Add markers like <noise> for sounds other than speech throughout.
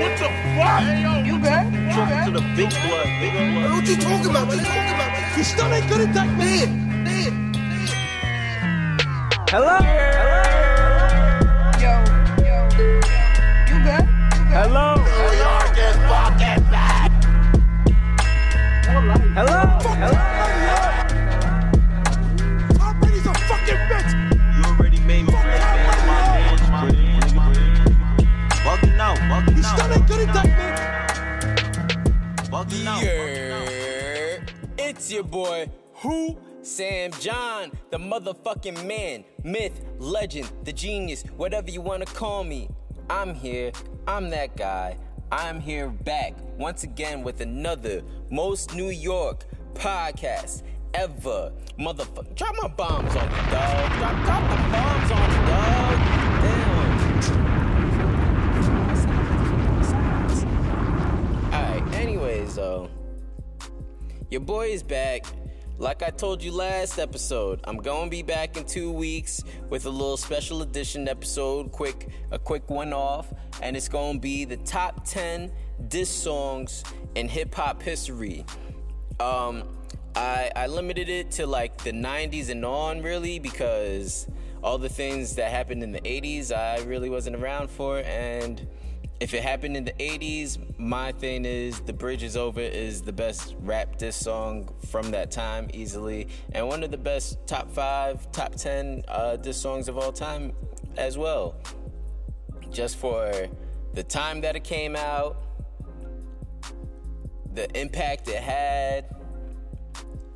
what the fuck? Hey, yo, You good? You Truck to the big blood, nigga. What you talking about? What you talking about? You still ain't good at that, man. Man. Hello? Yo, yo, you good? Hello? New York is fucking back. Hello? Hello? Out. Yeah, it's your boy, who? Sam John, the motherfucking man, myth, legend, the genius, whatever you wanna call me. I'm here, I'm that guy. I'm here back once again with another most New York podcast ever. Motherfucker, drop my bombs on me, dog. Drop, drop the bombs on me, dog. Damn. Alright, though, your boy is back. Like I told you last episode, I'm gonna be back in two weeks with a little special edition episode, quick, a quick one off, and it's gonna be the top 10 diss songs in hip hop history. Um, I, I limited it to like the 90s and on, really, because all the things that happened in the 80s, I really wasn't around for, and if it happened in the 80s, my thing is The Bridge is Over is the best rap diss song from that time, easily, and one of the best top five, top 10 uh, diss songs of all time as well. Just for the time that it came out, the impact it had,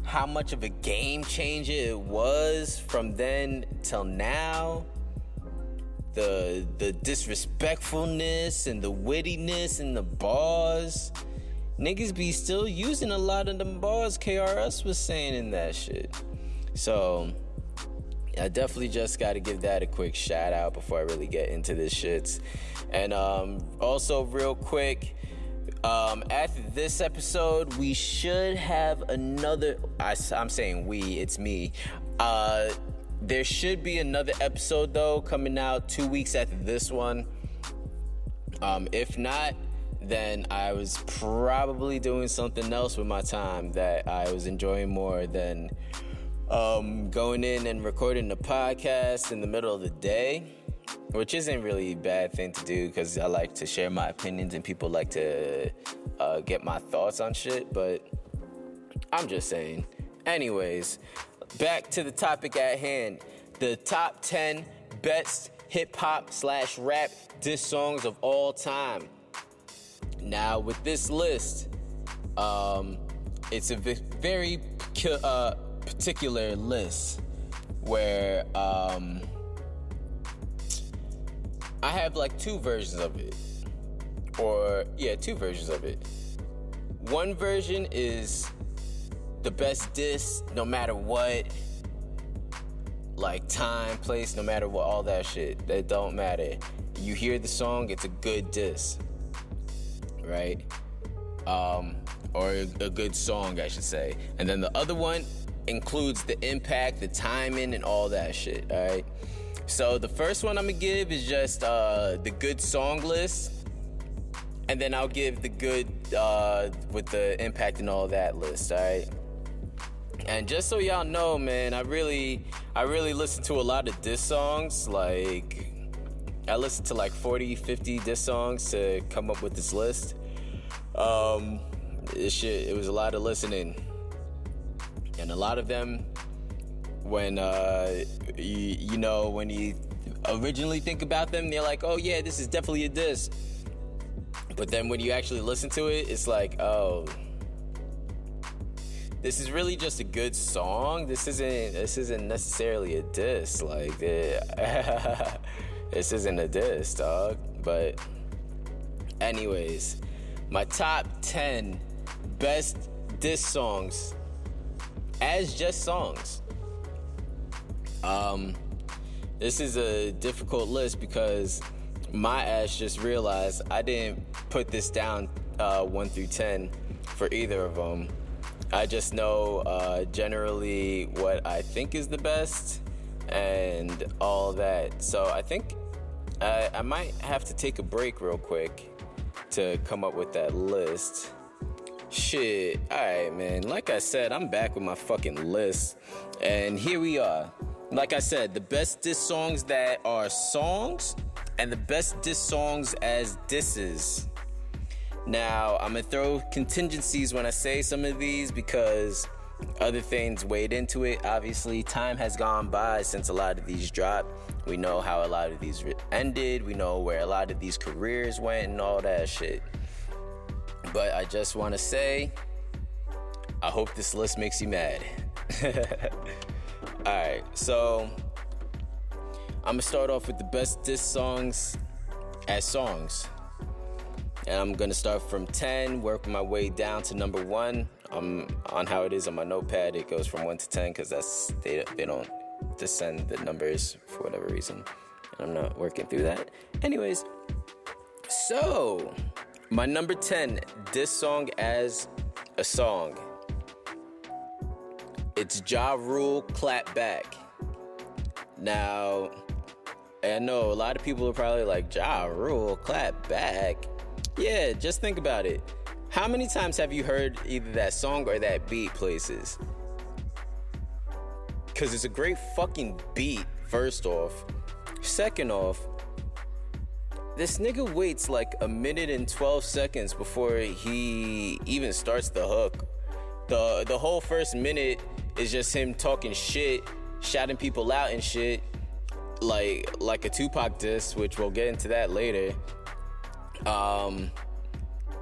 how much of a game changer it was from then till now the the disrespectfulness and the wittiness and the bars. Niggas be still using a lot of them bars KRS was saying in that shit. So I definitely just got to give that a quick shout out before I really get into this shit. And um, also, real quick, um, after this episode, we should have another. I, am saying we, it's me. Uh, there should be another episode though coming out two weeks after this one. Um, if not, then I was probably doing something else with my time that I was enjoying more than um, going in and recording the podcast in the middle of the day, which isn't really a bad thing to do because I like to share my opinions and people like to uh, get my thoughts on shit. But I'm just saying. Anyways, back to the topic at hand the top 10 best hip hop slash rap diss songs of all time. Now, with this list, um, it's a very uh, particular list where um, I have like two versions of it. Or, yeah, two versions of it. One version is the best diss no matter what. Like time place no matter what all that shit that don't matter. You hear the song it's a good diss right? Um or a, a good song i should say. And then the other one includes the impact the timing and all that shit all right? So the first one i'm gonna give is just uh the good song list. And then i'll give the good uh with the impact and all that list all right and just so y'all know, man, I really, I really listen to a lot of diss songs. Like, I listened to like 40, 50 diss songs to come up with this list. Um, it shit, it was a lot of listening, and a lot of them, when uh, you, you know, when you originally think about them, they're like, oh yeah, this is definitely a diss. But then when you actually listen to it, it's like, oh this is really just a good song. This isn't this isn't necessarily a diss. Like <laughs> this isn't a diss, dog. But anyways, my top 10 best diss songs as just songs. Um this is a difficult list because my ass just realized I didn't put this down uh, 1 through 10 for either of them. I just know uh, generally what I think is the best and all that. So I think I, I might have to take a break real quick to come up with that list. Shit. Alright, man. Like I said, I'm back with my fucking list. And here we are. Like I said, the best diss songs that are songs and the best diss songs as disses. Now, I'm gonna throw contingencies when I say some of these because other things weighed into it. Obviously, time has gone by since a lot of these dropped. We know how a lot of these ended. We know where a lot of these careers went and all that shit. But I just want to say, I hope this list makes you mad. <laughs> all right, so I'm gonna start off with the best diss songs as songs. And I'm gonna start from 10, work my way down to number one. Um, on how it is on my notepad, it goes from one to 10 because that's they, they don't descend the numbers for whatever reason. I'm not working through that. Anyways, so my number 10, this song as a song. It's Ja Rule Clap Back. Now, I know a lot of people are probably like, Ja Rule Clap Back. Yeah, just think about it. How many times have you heard either that song or that beat places? Because it's a great fucking beat, first off. Second off, this nigga waits like a minute and 12 seconds before he even starts the hook. The, the whole first minute is just him talking shit, shouting people out and shit, like like a Tupac diss, which we'll get into that later. Um,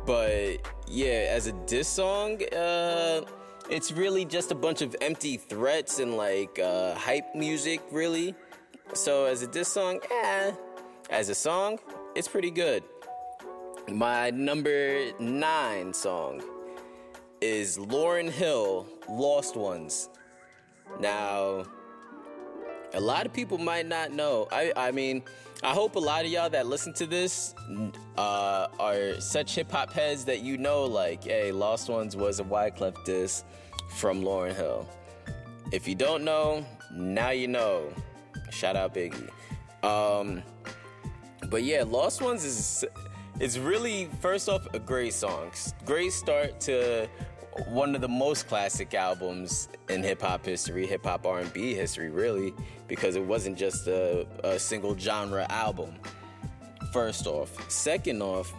but yeah, as a diss song, uh, it's really just a bunch of empty threats and like uh, hype music, really. So as a diss song, eh. As a song, it's pretty good. My number nine song is Lauryn Hill, Lost Ones. Now, a lot of people might not know. I, I mean, I hope a lot of y'all that listen to this uh, are such hip hop heads that you know, like, hey, Lost Ones was a Wyclef diss from Lauryn Hill. If you don't know, now you know. Shout out Biggie. Um, but yeah, Lost Ones is it's really first off a great song. Great start to one of the most classic albums in hip hop history, hip hop R&B history, really, because it wasn't just a, a single genre album. First off, second off,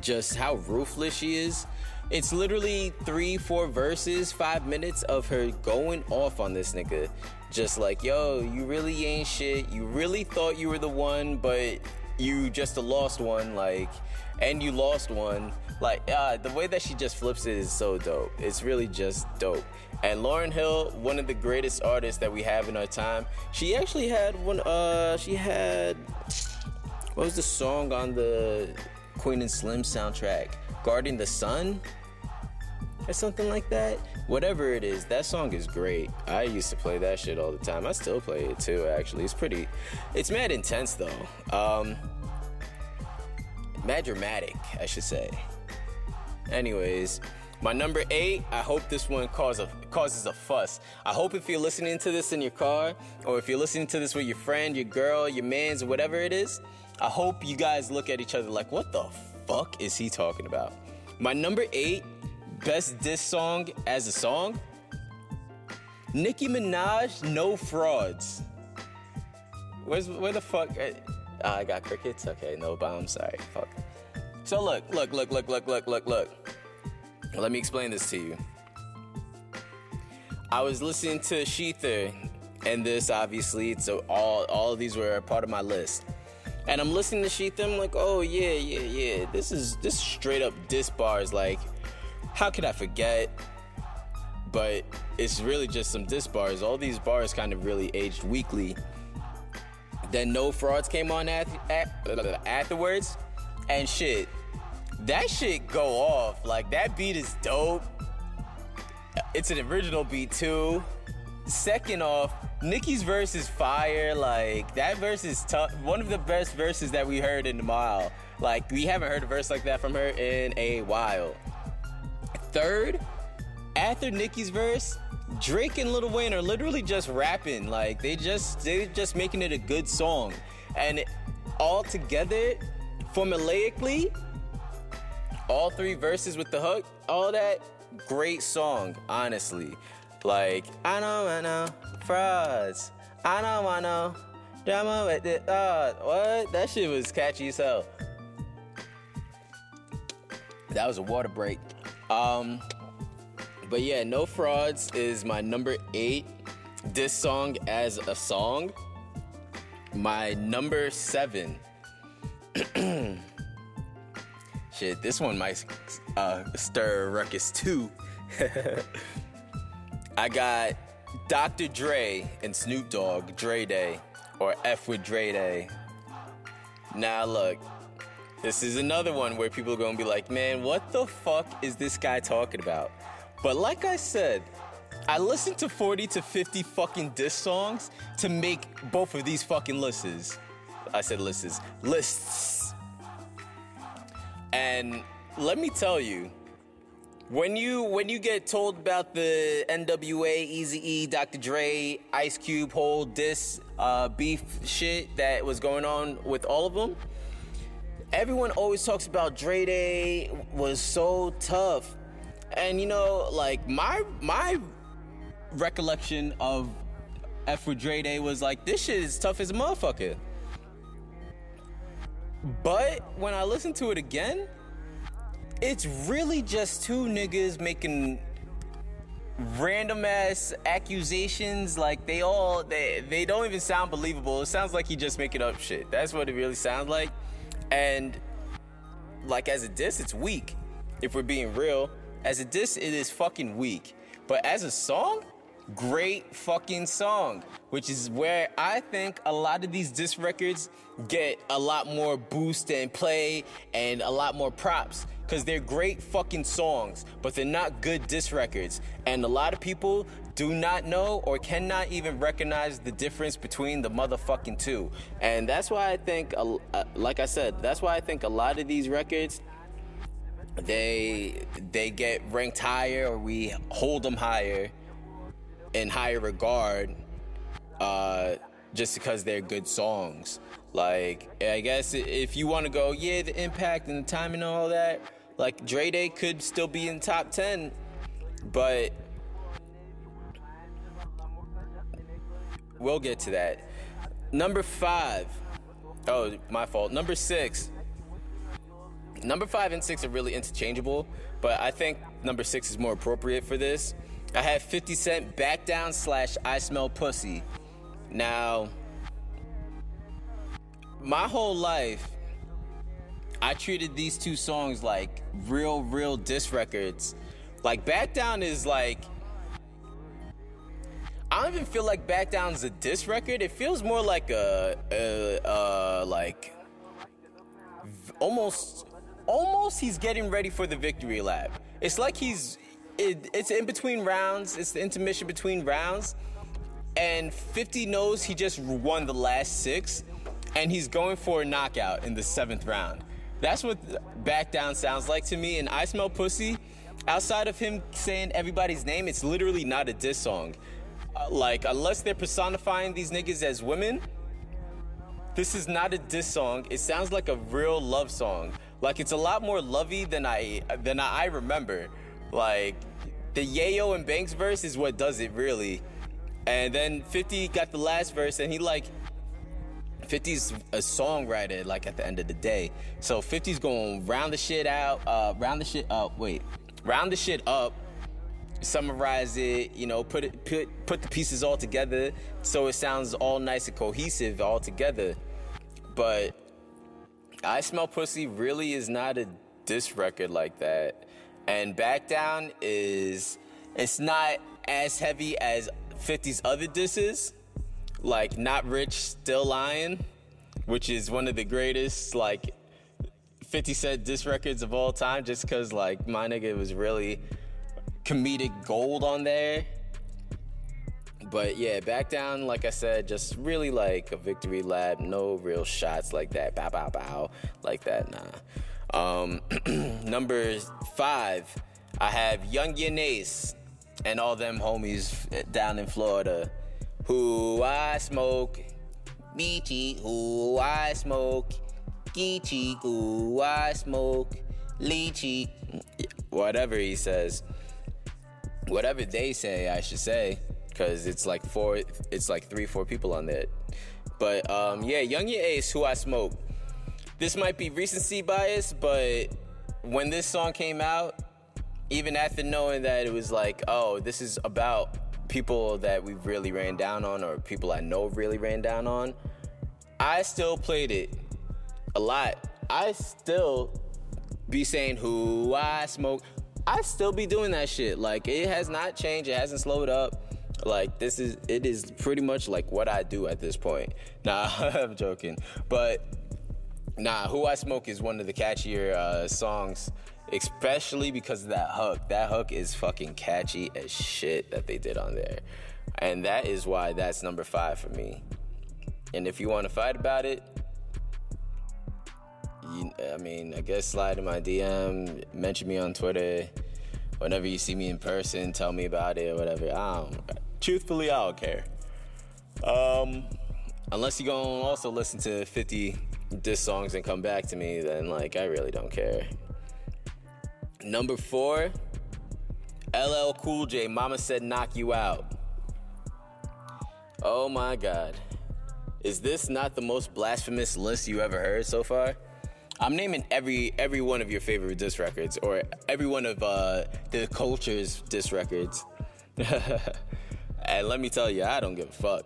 just how ruthless she is. It's literally three, four verses, five minutes of her going off on this nigga. Just like, yo, you really ain't shit. You really thought you were the one, but you just a lost one. Like, and you lost one. Like, uh, the way that she just flips it is so dope. It's really just dope. And Lauryn Hill, one of the greatest artists that we have in our time, she actually had one. Uh, she had what was the song on the Queen and Slim soundtrack? Guarding the Sun or something like that. Whatever it is, that song is great. I used to play that shit all the time. I still play it too, actually. It's pretty, it's mad intense though. Um, mad dramatic, I should say. Anyways, my number eight, I hope this one cause a, causes a fuss. I hope if you're listening to this in your car, or if you're listening to this with your friend, your girl, your man's, whatever it is, I hope you guys look at each other like, what the fuck is he talking about? My number eight, best diss song as a song, Nicki Minaj, No Frauds. Where's where the fuck? Uh, I got crickets. Okay, no bomb. Sorry. Fuck. So look, look, look, look, look, look, look, look. Let me explain this to you. I was listening to Shether, and this obviously, so all all of these were a part of my list. And I'm listening to Shether, I'm like, oh yeah, yeah, yeah. This is this is straight up diss bars. Like, how could I forget? But it's really just some diss bars. All these bars kind of really aged weakly. Then No Frauds came on at, at, afterwards, and shit, that shit go off. Like that beat is dope. It's an original beat too. Second off, Nicki's verse is fire. Like that verse is tough. One of the best verses that we heard in the mile. Like we haven't heard a verse like that from her in a while. Third, after Nicki's verse, Drake and Lil Wayne are literally just rapping. Like they just they just making it a good song, and all together, formulaically, all three verses with the hook, all that, great song, honestly. Like, I know, I know, frauds. I know, I know, drama with the, uh, what? That shit was catchy as hell. That was a water break. Um, but yeah, No Frauds is my number eight. This song as a song. My number seven. <clears throat> Shit, this one might uh, stir ruckus too. <laughs> I got Dr. Dre and Snoop Dogg, Dre Day, or F with Dre Day. Now look, this is another one where people are gonna be like, man, what the fuck is this guy talking about? But like I said, I listened to 40 to 50 fucking diss songs to make both of these fucking lists. I said lists. Lists. And let me tell you, when you when you get told about the NWA, Easy E, Dr. Dre, Ice Cube whole diss uh, beef shit that was going on with all of them, everyone always talks about Dre Day was so tough. And you know, like my my recollection of F with Dre Day was like this shit is tough as a motherfucker. But when I listen to it again, it's really just two niggas making random ass accusations like they all they they don't even sound believable. It sounds like he just making up shit. That's what it really sounds like. And like as a diss, it's weak. If we're being real, as a diss, it is fucking weak. But as a song, great fucking song. Which is where I think a lot of these disc records get a lot more boost and play and a lot more props. Cause they're great fucking songs, but they're not good disc records. And a lot of people do not know or cannot even recognize the difference between the motherfucking two. And that's why I think, like I said, that's why I think a lot of these records they they get ranked higher or we hold them higher in higher regard uh, just because they're good songs. Like I guess if you want to go, yeah, the impact and the timing and all that, like Dre Day could still be in top ten, but we'll get to that. Number five. Oh, my fault. Number six. Number five and six are really interchangeable, but I think number six is more appropriate for this. I had 50 Cent Back Down slash I Smell Pussy. Now, my whole life, I treated these two songs like real, real diss records. Like, Back Down is like. I don't even feel like Back Down's a diss record. It feels more like a, a, a like almost almost he's getting ready for the victory lap. It's like he's it, it's in between rounds. It's the intermission between rounds, and 50 knows he just won the last six, and he's going for a knockout in the seventh round. That's what back down sounds like to me. And I smell pussy. Outside of him saying everybody's name, it's literally not a diss song. Uh, like unless they're personifying these niggas as women, this is not a diss song. It sounds like a real love song. Like it's a lot more lovey than I than I remember. Like the Yayo and Banks verse is what does it really. And then 50 got the last verse and he like 50's a songwriter like at the end of the day. So 50's going round the shit out, uh round the shit up, wait. Round the shit up, summarize it, you know, put it put put the pieces all together so it sounds all nice and cohesive all together. But I Smell Pussy really is not a diss record like that. And Back Down is it's not as heavy as 50's other disses, like Not Rich, Still Lying, which is one of the greatest like 50 Cent diss records of all time, just because like my nigga was really comedic gold on there. But yeah, back down, like I said, just really like a victory lap. No real shots like that. Bow, bow, bow. Like that, nah. Um, <clears throat> number five, I have Young Ace and all them homies down in Florida who I smoke. Beachy, who I smoke. Geechee, who I smoke. lychee, whatever he says, whatever they say, I should say, because it's like four, it's like three, four people on that. But um, yeah, Young Ace, who I smoke. This might be recency bias, but when this song came out, even after knowing that it was like, oh, this is about people that we really ran down on or people I know really ran down on, I still played it a lot. I still be saying who I smoke. I still be doing that shit. Like it has not changed. It hasn't slowed up. Like this is it is pretty much like what I do at this point. Nah, <laughs> I'm joking. But nah, who I smoke is one of the catchier uh, songs, especially because of that hook. That hook is fucking catchy as shit that they did on there, and that is why that's number five for me. And if you want to fight about it, you, I mean, I guess slide in my DM, mention me on Twitter. Whenever you see me in person, tell me about it or whatever. I don't, truthfully, I don't care. Um, unless you gonna also listen to 50 diss songs and come back to me, then like I really don't care. Number four, LL Cool J. Mama said knock you out. Oh my God. Is this not the most blasphemous list you ever heard so far? I'm naming every every one of your favorite disc records, or every one of uh, the culture's disc records. <laughs> and let me tell you, I don't give a fuck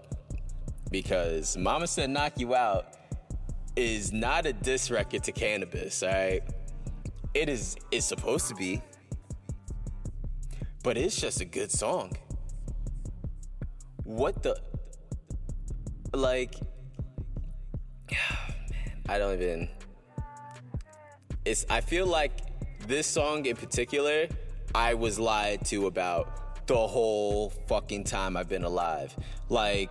because "Mama Said Knock You Out" is not a diss record to canibus. All right, it is. It's supposed to be, but it's just a good song. What the? Like, <sighs> I don't even it's I feel like this song in particular, I was lied to about the whole fucking time I've been alive. Like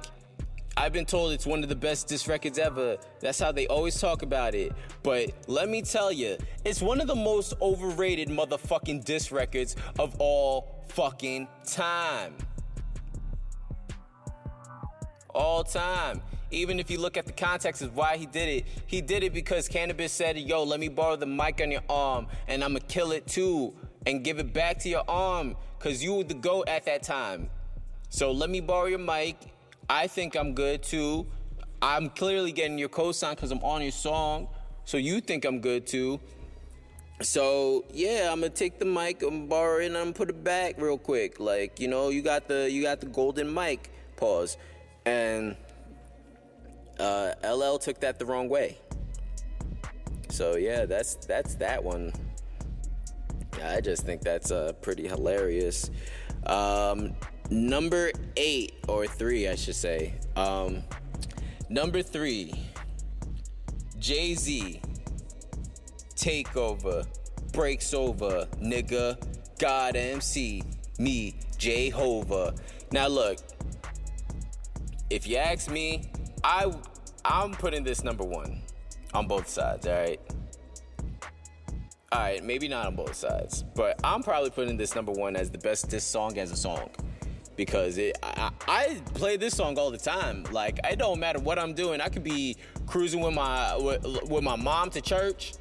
I've been told it's one of the best disc records ever. That's how they always talk about it. But let me tell you, it's one of the most overrated motherfucking disc records of all fucking time. All time. Even if you look at the context of why he did it, he did it because Canibus said, Yo, let me borrow the mic on your arm and I'm gonna kill it too and give it back to your arm because you were the GOAT at that time. So let me borrow your mic. I think I'm good too. I'm clearly getting your cosign because I'm on your song. So you think I'm good too. So yeah, I'm gonna take the mic, I'm borrow it, and I'm put it back real quick. Like you know, you got the you got the golden mic. Pause. And uh, LL took that the wrong way. So yeah, that's that's that one. I just think that's uh, pretty hilarious. Um, number eight or three, I should say. Um, number three, Jay Z. Takeover, breaks over, nigga. God MC, me, Jehovah. Now look, if you ask me, I I'm putting this number one on both sides. All right. All right, maybe not on both sides, but I'm probably putting this number one as the best this song as a song because it I, I play this song all the time. Like it don't matter what I'm doing. I could be cruising with my with, with my mom to church.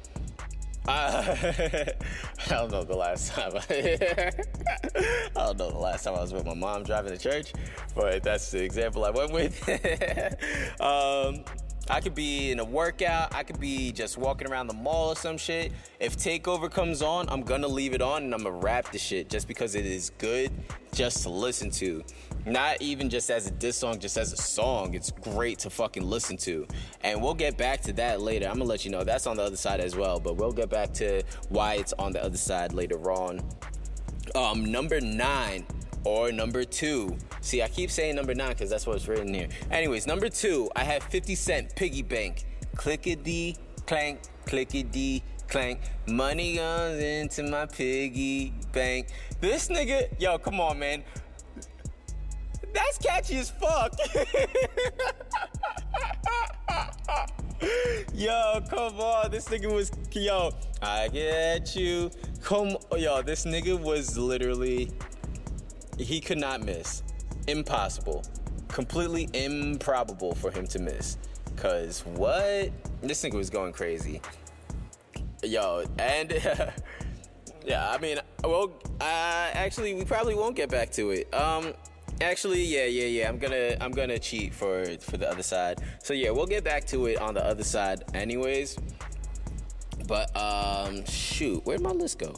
Uh, <laughs> I don't know the last time. <laughs> I don't know the last time I was with my mom driving to church, but that's the example I went with. <laughs> um, I could be in a workout. I could be just walking around the mall or some shit. If Takeover comes on, I'm gonna leave it on and I'm gonna rap the shit just because it is good just to listen to. Not even just as a diss song, just as a song. It's great to fucking listen to. And we'll get back to that later. I'm gonna let you know that's on the other side as well, but we'll get back to why it's on the other side later on. Um, number nine or number two. See, I keep saying number nine because that's what's written here. Anyways, number two, I have 50 Cent Piggy Bank. Clickety clank, clickety clank. Money goes into my piggy bank. This nigga, yo, come on, man. That's catchy as fuck. <laughs> yo, come on. This nigga was, yo, I get you. Come, yo, this nigga was literally he could not miss. Impossible. Completely improbable for him to miss. Cause what? This nigga was going crazy. Yo, and <laughs> yeah, I mean, well, uh, actually, we probably won't get back to it. Um, actually, yeah, yeah, yeah. I'm gonna, I'm gonna cheat for for the other side. So yeah, we'll get back to it on the other side, anyways. But um, shoot, where'd my list go?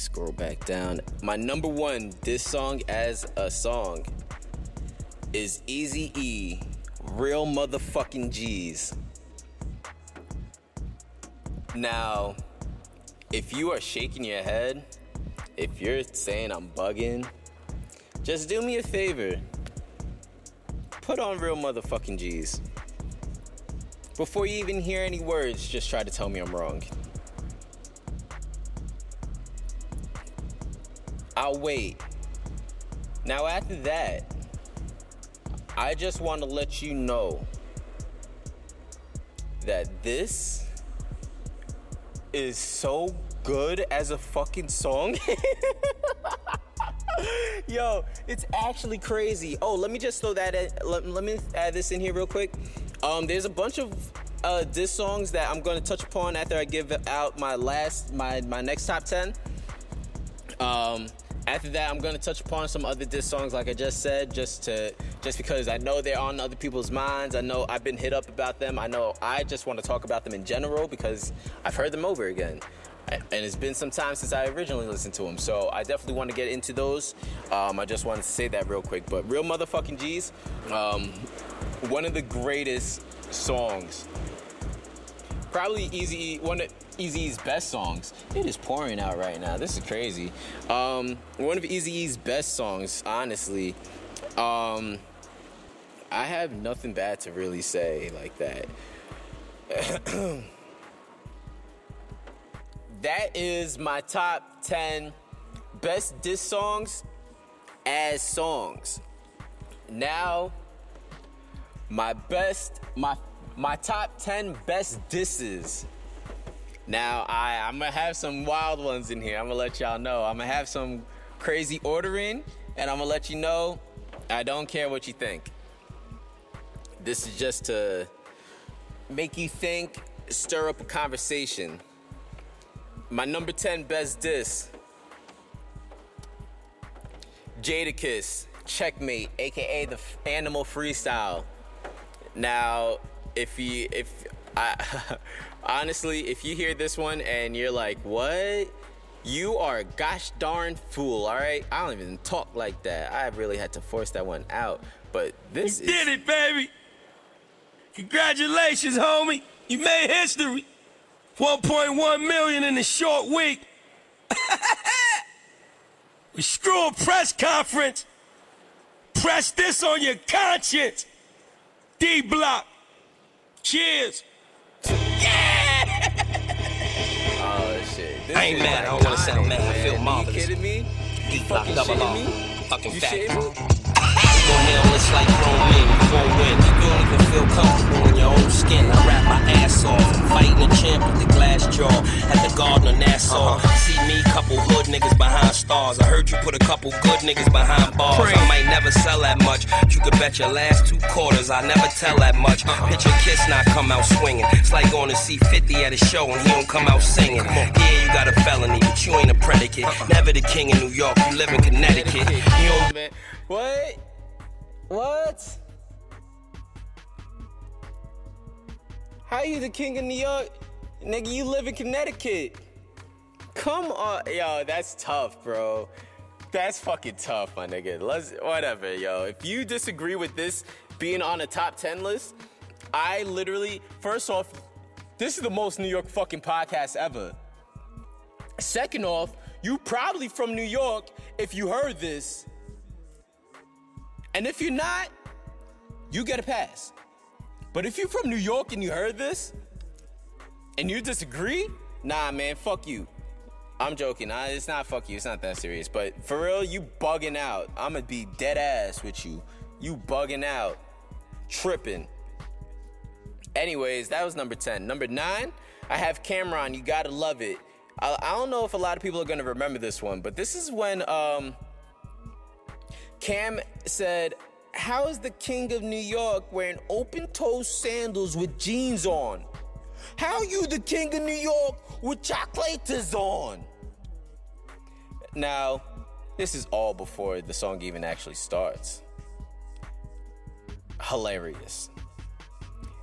Let's scroll back down. My number one, this song as a song, is Easy E, Real Motherfucking G's. Now, if you are shaking your head, if you're saying I'm bugging, just do me a favor. Put on real motherfucking G's. Before you even hear any words, just try to tell me I'm wrong. I'll wait. Now, after that, I just want to let you know that this is so good as a fucking song. <laughs> Yo, it's actually crazy. Oh, let me just throw that. In, let, let me add this in here real quick. Um, there's a bunch of uh, diss songs that I'm going to touch upon after I give out my last, my my next top ten. Um, after that, I'm to touch upon some other diss songs, like I just said, just to just because I know they're on other people's minds. I know I've been hit up about them. I know I just want to talk about them in general because I've heard them over again. And it's been some time since I originally listened to them, so I definitely want to get into those. Um, I just wanted to say that real quick. But real motherfucking G's, um, one of the greatest songs probably Eazy one of Eazy's best songs. It is pouring out right now. This is crazy. Um, one of Eazy's best songs, honestly. Um, I have nothing bad to really say like that. <clears throat> that is my top 10 best diss songs as songs. Now, my best, my my top 10 best disses. Now, I, I'm gonna have some wild ones in here. I'm gonna let y'all know. I'm gonna have some crazy ordering, and I'm gonna let you know I don't care what you think. This is just to make you think, stir up a conversation. My number 10 best diss Jadakiss, Checkmate, aka the Animal Freestyle. Now, if you if I <laughs> honestly, if you hear this one and you're like, "What?" You are a gosh darn fool, all right? I don't even talk like that. I really had to force that one out. But this You is did it, baby. Congratulations, homie. You made history. 1.1 million in a short week. <laughs> we screw a press conference. Press this on your conscience. D block. Cheers. Yeah! Oh shit! This I ain't mad. I don't wanna sound mad. I feel man. marvelous. You kidding me? D You fucking double shitting me? Fucking You fact. Shitting me? You gon' handle this like grown men, you gon' win. You don't even feel comfortable in your own skin. I rap my ass off. I'm fighting a champ with the glass jaw at the Garden of Nassau. See me, couple hood niggas behind stars. I heard you put a couple good niggas behind bars. I might never sell that much. You could bet your last two quarters I never tell that much. Picture Kiss not come out swinging. It's like going to see 50 at a show and he don't come out singing. Yeah, you got a felony, but you ain't a predicate. Never the king in New York, you live in Connecticut. You don't Man, What? What? How you the king of New York? Nigga, you live in Connecticut. Come on, yo, that's tough, bro. That's fucking tough, my nigga. Let's whatever, yo. If you disagree with this being on a top 10 list, I literally first off, this is the most New York fucking podcast ever. Second off, you probably from New York if you heard this. And if you're not, you get a pass. But if you're from New York and you heard this and you disagree, nah, man, fuck you. I'm joking. Nah, it's not fuck you. It's not that serious. But for real, you bugging out. I'm gonna be dead ass with you. You bugging out, tripping. Anyways, that was number 10. Number 9, I have Cam'ron. You gotta love it. I, I don't know if a lot of people are gonna remember this one, but this is when um, Cam said, How is the king of New York wearing open toe sandals with jeans on? How are you the king of New York with chocolates on? Now, this is all before the song even actually starts. Hilarious.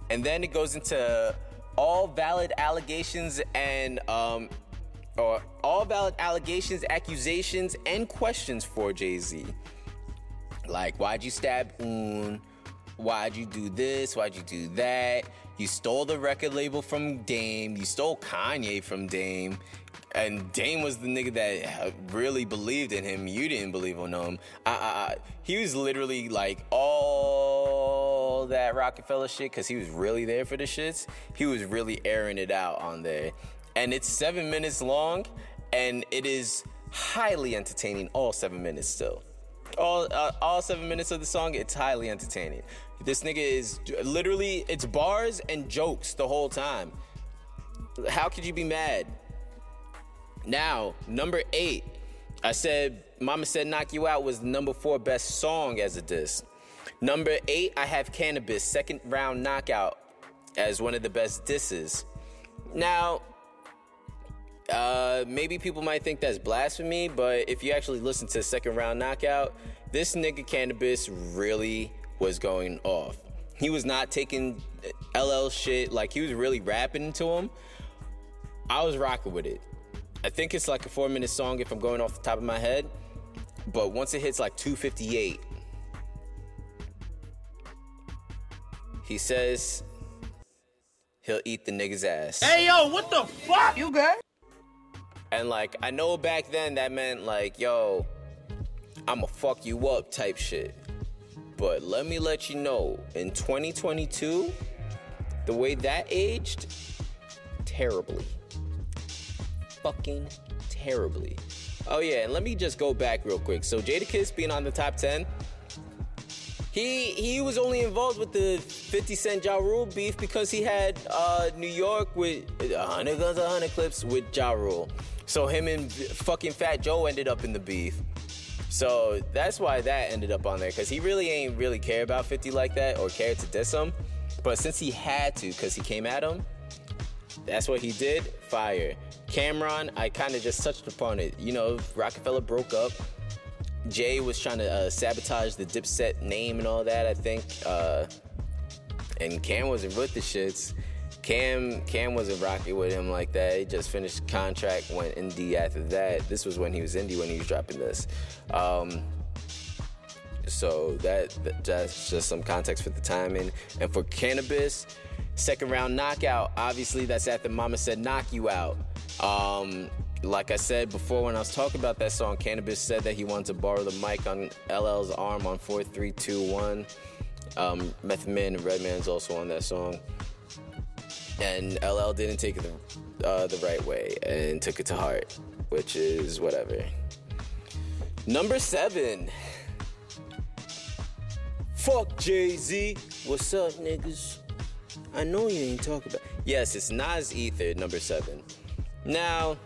And then it goes into all valid allegations and um, or all valid allegations, accusations, and questions for Jay Z. Like, why'd you stab Un? Why'd you do this? Why'd you do that? You stole the record label from Dame. You stole Kanye from Dame. And Dame was the nigga that uh, really believed in him. You didn't believe in him. I, I, I, he was literally like all that Rockefeller shit because he was really there for the shits. He was really airing it out on there. And it's seven minutes long, and it is highly entertaining. All seven minutes still all uh, all seven minutes of the song, it's highly entertaining. This nigga is literally it's bars and jokes the whole time. How could you be mad? Now, number eight, I said Mama said Knock You Out was the number four best song as a diss. Number eight, I have Canibus, second round knockout, as one of the best disses. Now, uh, maybe people might think that's blasphemy, but if you actually listen to second round knockout, this nigga Canibus really was going off. He was not taking LL shit like he was really rapping to him. I was rocking with it. I think it's like a four minute song if I'm going off the top of my head, but once it hits like 258, he says he'll eat the nigga's ass. Hey yo, what the fuck? You good? And like, I know back then that meant like, yo, I'ma fuck you up type shit. But let me let you know, in 2022, the way that aged, terribly. Fucking terribly. Oh yeah, and let me just go back real quick. So Jadakiss being on the top 10, he he was only involved with the 50 Cent Ja Rule beef because he had uh, New York with 100 guns, 100 clips with Ja Rule. So him and fucking Fat Joe ended up in the beef. So that's why that ended up on there because he really ain't really care about 50 like that or care to diss him. But since he had to because he came at him, that's what he did. Fire. Cam'ron, I kind of just touched upon it. You know, Rockefeller broke up. Jay was trying to uh, sabotage the Dipset name and all that. I think, uh, and Cam wasn't with the shits. Cam Cam wasn't rocking with him like that. He just finished contract, went indie after that. This was when he was indie when he was dropping this. Um, so that, that that's just some context for the timing. And for canibus, second round knockout. Obviously, that's after Mama said knock you out. Um, like I said before when I was talking about that song, Canibus said that he wanted to borrow the mic on LL's arm on 4321. Um, Method Man and Redman's also on that song. And LL didn't take it the, uh, the right way and took it to heart, which is whatever. Number seven. Fuck Jay Z. What's up, niggas? I know you ain't talking about. Yes, it's Nas Ether, number seven. Now,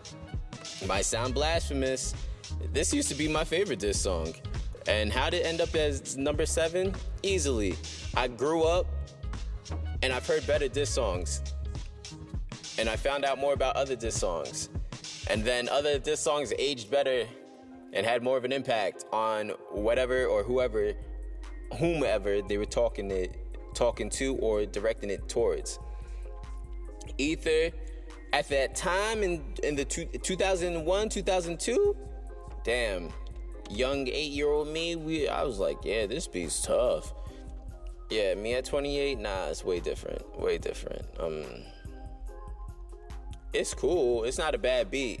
might sound blasphemous. This used to be my favorite diss song. And how did it end up as number seven? Easily. I grew up and I've heard better diss songs. And I found out more about other diss songs. And then other diss songs aged better and had more of an impact on whatever or whoever, whomever they were talking it, talking to or directing it towards. Ether, at that time in in the two, 2001, 2002, damn, young eight year old me, we I was like, yeah, this beat's tough. Yeah, me at 28, nah, it's way different, way different. Um, it's cool. It's not a bad beat.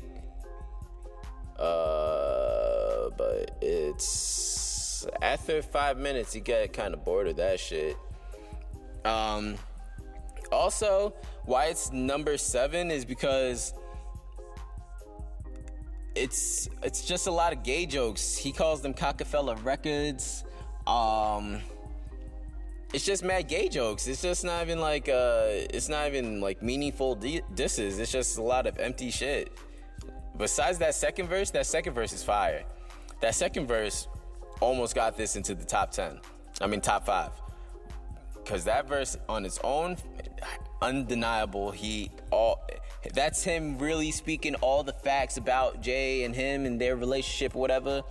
Uh, but it's after five minutes, you get kind of bored of that shit. Um, also, why it's number seven is because it's it's just a lot of gay jokes. He calls them Cockefeller records. Um, it's just mad gay jokes. It's just not even like uh, it's not even like meaningful di- disses. It's just a lot of empty shit. Besides that second verse, that second verse is fire. That second verse almost got this into the top ten. I mean top five. Cause that verse on its own, undeniable. He all that's him really speaking all the facts about Jay and him and their relationship, whatever.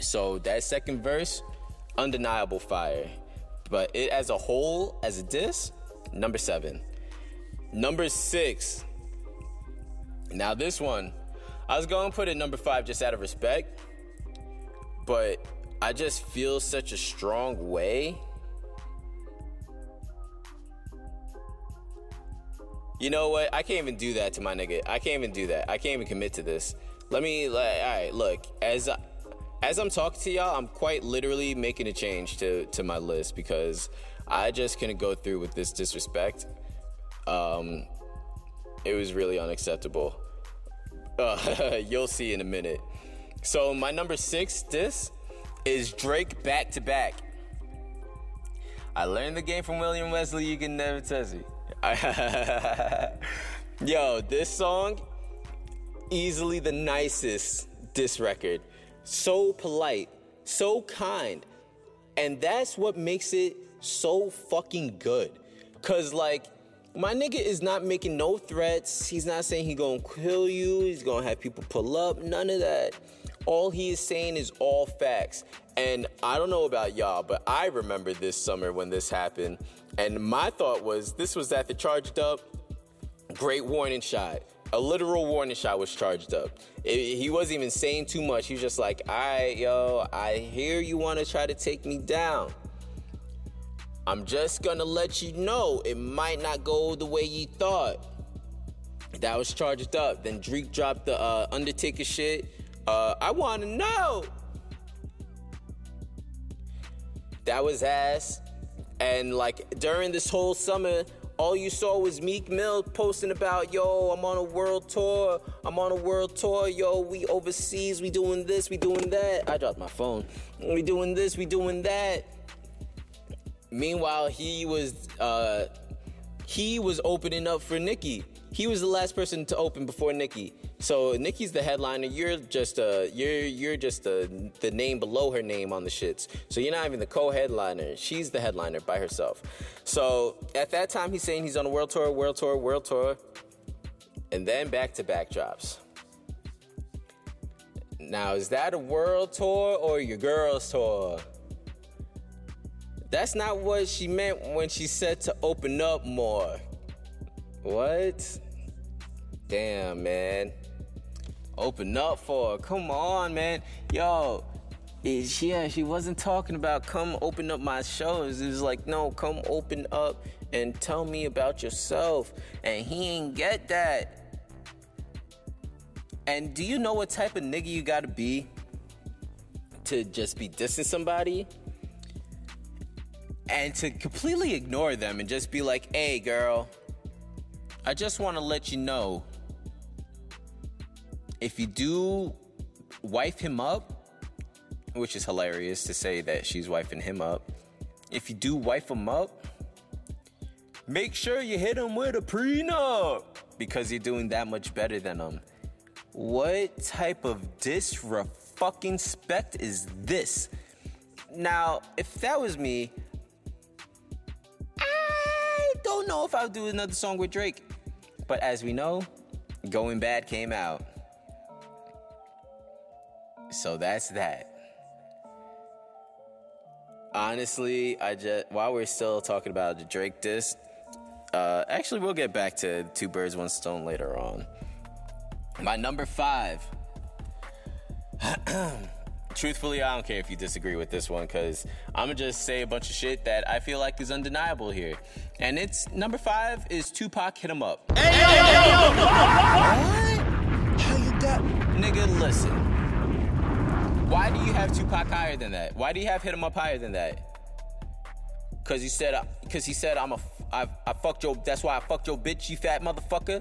So that second verse, undeniable fire. But it as a whole, as a diss, number seven. Number six. Now this one, I was going to put it number five just out of respect, but I just feel such a strong way. You know what? I can't even do that to my nigga. I can't even do that. I can't even commit to this. Let me. Like, all right, look. As I, as I'm talking to y'all, I'm quite literally making a change to to my list because I just couldn't go through with this disrespect. Um, it was really unacceptable. Uh, <laughs> you'll see in a minute. So my number six this is Drake back to back. I learned the game from William Wesley. You can never test me. <laughs> Yo, this song easily the nicest diss record. So polite, so kind, and that's what makes it so fucking good. Cause like my nigga is not making no threats. He's not saying he gonna kill you. He's gonna have people pull up. None of that. All he is saying is all facts. And I don't know about y'all, but I remember this summer when this happened. And my thought was this was at the charged up. Great warning shot. A literal warning shot was charged up. It- he wasn't even saying too much. He was just like, all right, yo, I hear you want to try to take me down. I'm just gonna let you know it might not go the way you thought. That was charged up. Then Drake dropped the uh, Undertaker shit. Uh, I wanna know. That was ass. And like during this whole summer, all you saw was Meek Mill posting about, yo, I'm on a world tour. I'm on a world tour. Yo, we overseas. We doing this. We doing that. I dropped my phone. We doing this. We doing that. Meanwhile, he was uh, he was opening up for Nicki. He was the last person to open before Nicki. So Nicki's the headliner. You're just uh, you're you're just the the name below her name on the shits. So you're not even the co-headliner. She's the headliner by herself. So at that time, he's saying he's on a world tour, world tour, world tour, and then back to back drops. Now is that a world tour or your girls tour? That's not what she meant when she said to open up more. What? Damn, man. Open up for her. Come on, man. Yo, is yeah, she wasn't talking about come open up my shows. It was like, no, come open up and tell me about yourself. And he ain't get that. And do you know what type of nigga you gotta be to just be dissing somebody? and to completely ignore them and just be like, hey, girl, I just want to let you know if you do wife him up, which is hilarious to say that she's wifing him up, if you do wife him up, make sure you hit him with a prenup because you're doing that much better than him. What type of disrespect is this? Now, if that was me, I don't know if I'll do another song with Drake. But as we know, Going Bad came out. So that's that. Honestly, I just while we're still talking about the Drake diss, uh, actually we'll get back to Two Birds One Stone later on. My number five. Truthfully, I don't care if you disagree with this one because I'm gonna just say a bunch of shit that I feel like is undeniable here. And it's number five is Tupac hit 'em Up. Hey yo, what? How you got? Nigga, listen. Why do you have Tupac higher than that? Why do you have hit him Up higher than that? Cause he said, uh, cause he said I'm a, I, I fucked your. That's why I fucked your bitch, you fat motherfucker.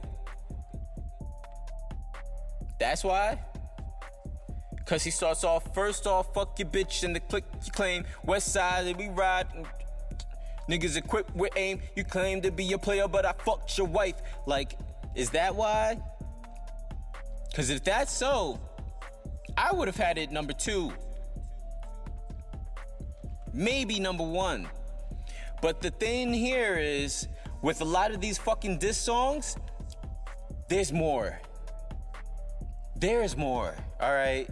That's why. Cause he starts off first off, fuck your bitch, and the click you claim West Side and we ride. Niggas equipped with aim. You claim to be a player, but I fucked your wife. Like, is that why? Cause if that's so, I would have had it number two. Maybe number one. But the thing here is, with a lot of these fucking diss songs, there's more. There's more, all right?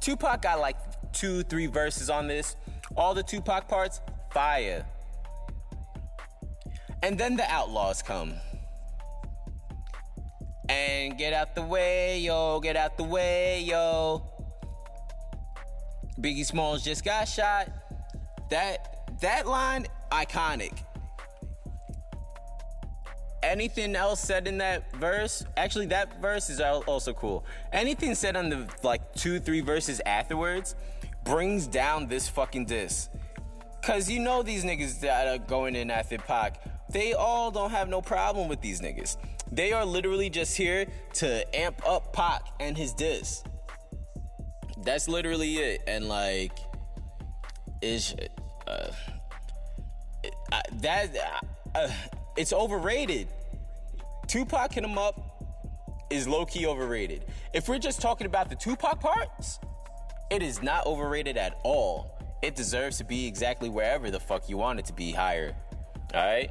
Tupac got like two, three verses on this. All the Tupac parts, fire. And then the Outlaws come. And get out the way, yo, get out the way, yo. Biggie Smalls just got shot. That that line iconic. Anything else said in that verse, actually that verse is also cool. Anything said on the like 2 3 verses afterwards brings down this fucking diss. Cause you know these niggas that are going in after Pac, they all don't have no problem with these niggas. They are literally just here to amp up Pac and his diss. That's literally it. And like, is uh, that uh, it's overrated. Tupac hit him up is low key overrated. If we're just talking about the Tupac parts, it is not overrated at all. It deserves to be exactly wherever the fuck you want it to be higher. All right?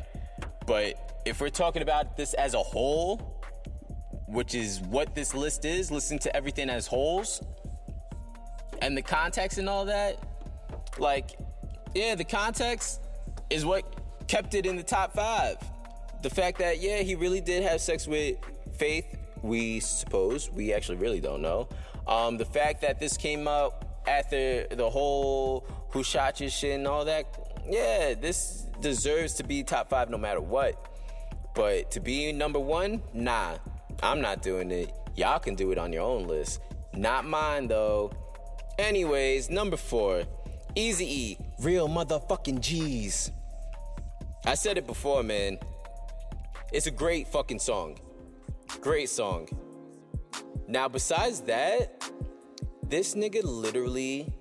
But if we're talking about this as a whole, which is what this list is, listen to everything as wholes and the context and all that, like, yeah, the context is what kept it in the top five. The fact that, yeah, he really did have sex with Faith, we suppose. We actually really don't know. Um, the fact that this came up after the whole who shot your shit and all that, yeah, this deserves to be top five no matter what. But to be number one, nah, I'm not doing it. Y'all can do it on your own list. Not mine though. Anyways, number four, Easy E, real motherfucking G's. I said it before, man. It's a great fucking song. Great song. Now, besides that, this nigga literally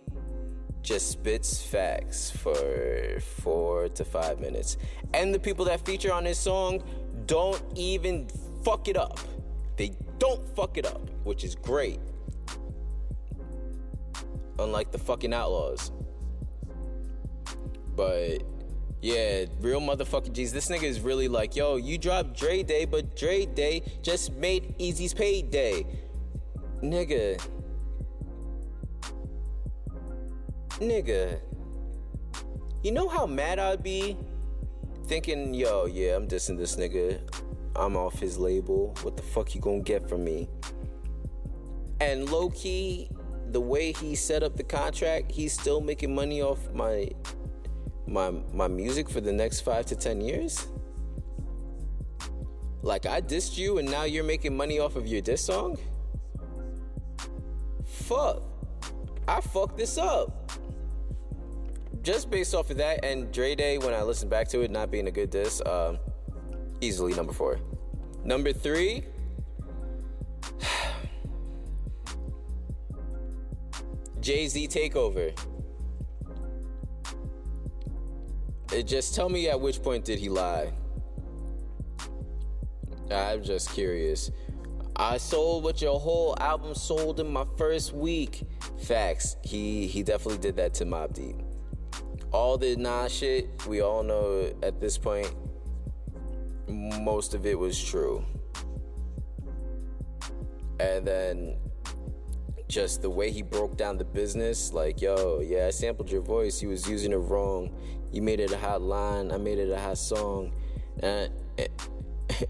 just spits facts for four to five minutes. And the people that feature on this song don't even fuck it up. They don't fuck it up, which is great. Unlike the fucking outlaws. But yeah, real motherfucking G's. This nigga is really like, yo, you dropped Dre Day, but Dre Day just made Eazy's paid day. Nigga. Nigga. You know how mad I'd be? Thinking, yo, yeah, I'm dissing this nigga. I'm off his label. What the fuck you gonna get from me? And low key, the way he set up the contract, he's still making money off my my my music for the next five to ten years? Like I dissed you and now you're making money off of your diss song? Fuck. I fucked this up. Just based off of that and Dre Day, when I listen back to it, not being a good diss, um, easily number four. Number three. <sighs> Jay Z Takeover. Uh, Just tell me at which point did he lie? I'm just curious. I sold what your whole album sold in my first week. Facts. He he definitely did that to Mobb Deep. All the nah shit, we all know at this point, most of it was true. And then just the way he broke down the business, like, yo, yeah, I sampled your voice. You was using it wrong. You made it a hot line. I made it a hot song. And,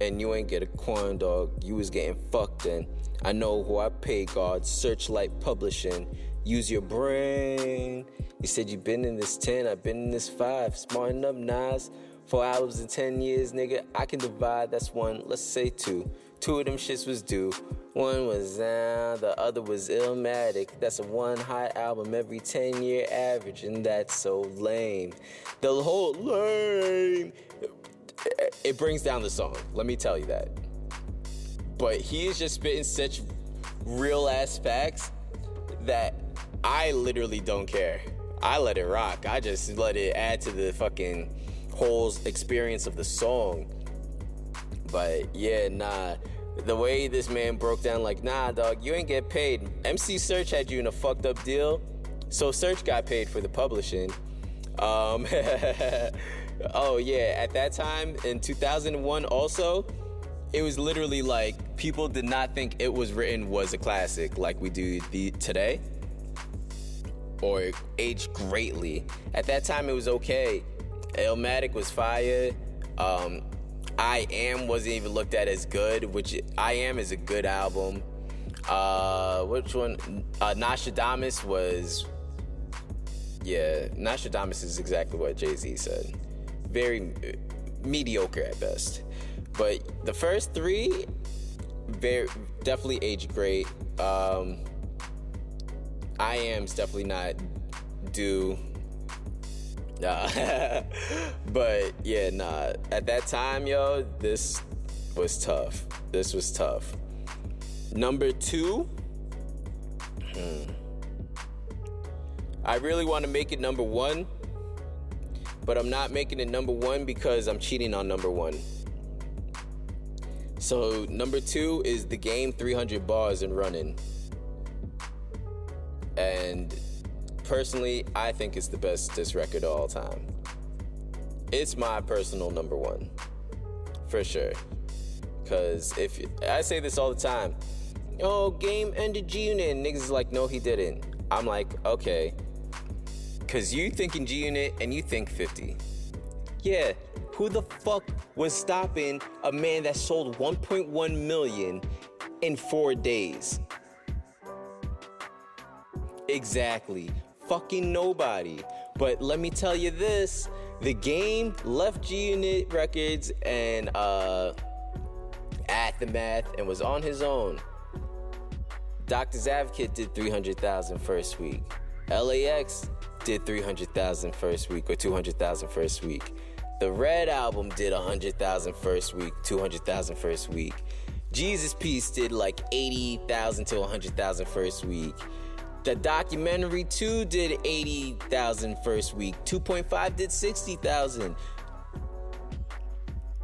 and you ain't get a corn dog. You was getting fucked in. I know who I pay God. Serchlite Publishing. Use your brain. You said you've been in this 10. I've been in this 5. Smarten up, Nas. Four albums in 10 years, nigga. I can divide. That's one. Let's say two. Two of them shits was due. One was down, the other was Illmatic. That's a one hot album every 10 year average, and that's so lame. The whole lame. It brings down the song, let me tell you that. But he is just spitting such real ass facts that I literally don't care. I let it rock. I just let it add to the fucking whole experience of the song. But yeah, nah. The way this man broke down, like, nah, dog, you ain't get paid. MC Serch had you in a fucked up deal, so Serch got paid for the publishing. Um, <laughs> Oh yeah, at that time in 2001 also, it was literally like people did not think it was written was a classic like we do the, today or aged greatly. At that time it was okay. Illmatic was fire. Um, I Am wasn't even looked at as good, which I Am is a good album. Uh, which one? Uh, Nastradamus was. Yeah, Nastradamus is exactly what Jay Z said. Very uh, mediocre at best. But the first three, very definitely age great. Um, I am definitely not due. <laughs> But yeah, nah. At that time, yo, this was tough. This was tough. Number two, hmm. I really want to make it number one, but I'm not making it number one because I'm cheating on number one. So, number two is the game 300 bars and running. And personally, I think it's the best disc record of all time. It's my personal number one, for sure. Cause if I say this all the time, oh, game ended G Unit, and niggas like, no, he didn't. I'm like, okay. Cause you thinking G Unit and you think 50. Yeah, who the fuck was stopping a man that sold 1.1 million in four days? Exactly. Fucking nobody. But let me tell you this the game left G Unit Records and uh, Aftermath and was on his own. Doctor's Advocate did 300,000 first week. LAX did 300,000 first week or 200,000 first week. The Red album did 100,000 first week, 200,000 first week. Jesus Piece did like 80,000 to 100,000 first week. The documentary 2 did 80,000 first week. 2.5 did 60,000.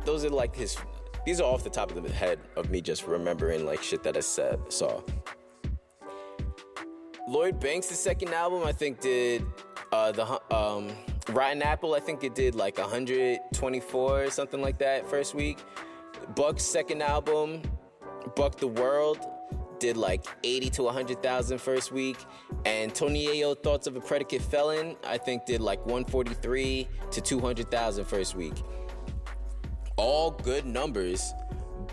Those are like his these are off the top of the head of me just remembering like shit that I said saw. Lloyd Banks' second album I think did uh the um Rotten Apple I think it did like 124 or something like that first week. Buck's second album Buck the World did like 80 to 100,000 first week. And Tony Yayo Thoughts of a Predicate Felon, I think did like 143 to 200,000 first week. All good numbers,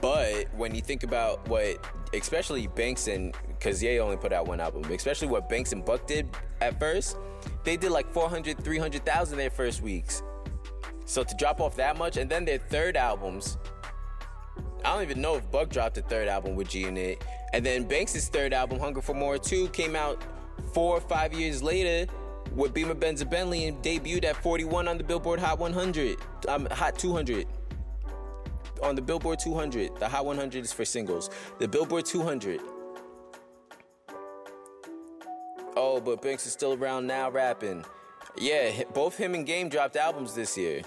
but when you think about what, especially Banks and, because Ye only put out one album, especially what Banks and Buck did at first, they did like 400, 300,000 their first weeks. So to drop off that much, and then their third albums, I don't even know if Buck dropped a third album with G Unit. And then Banks' third album, Hunger for More 2, came out four or five years later with Beamer Benz Bentley and debuted at 41 on the Billboard Hot 100, um, Hot 200. On the Billboard 200. The Hot 100 is for singles. The Billboard 200. Oh, but Banks is still around now rapping. Yeah, both him and Game dropped albums this year.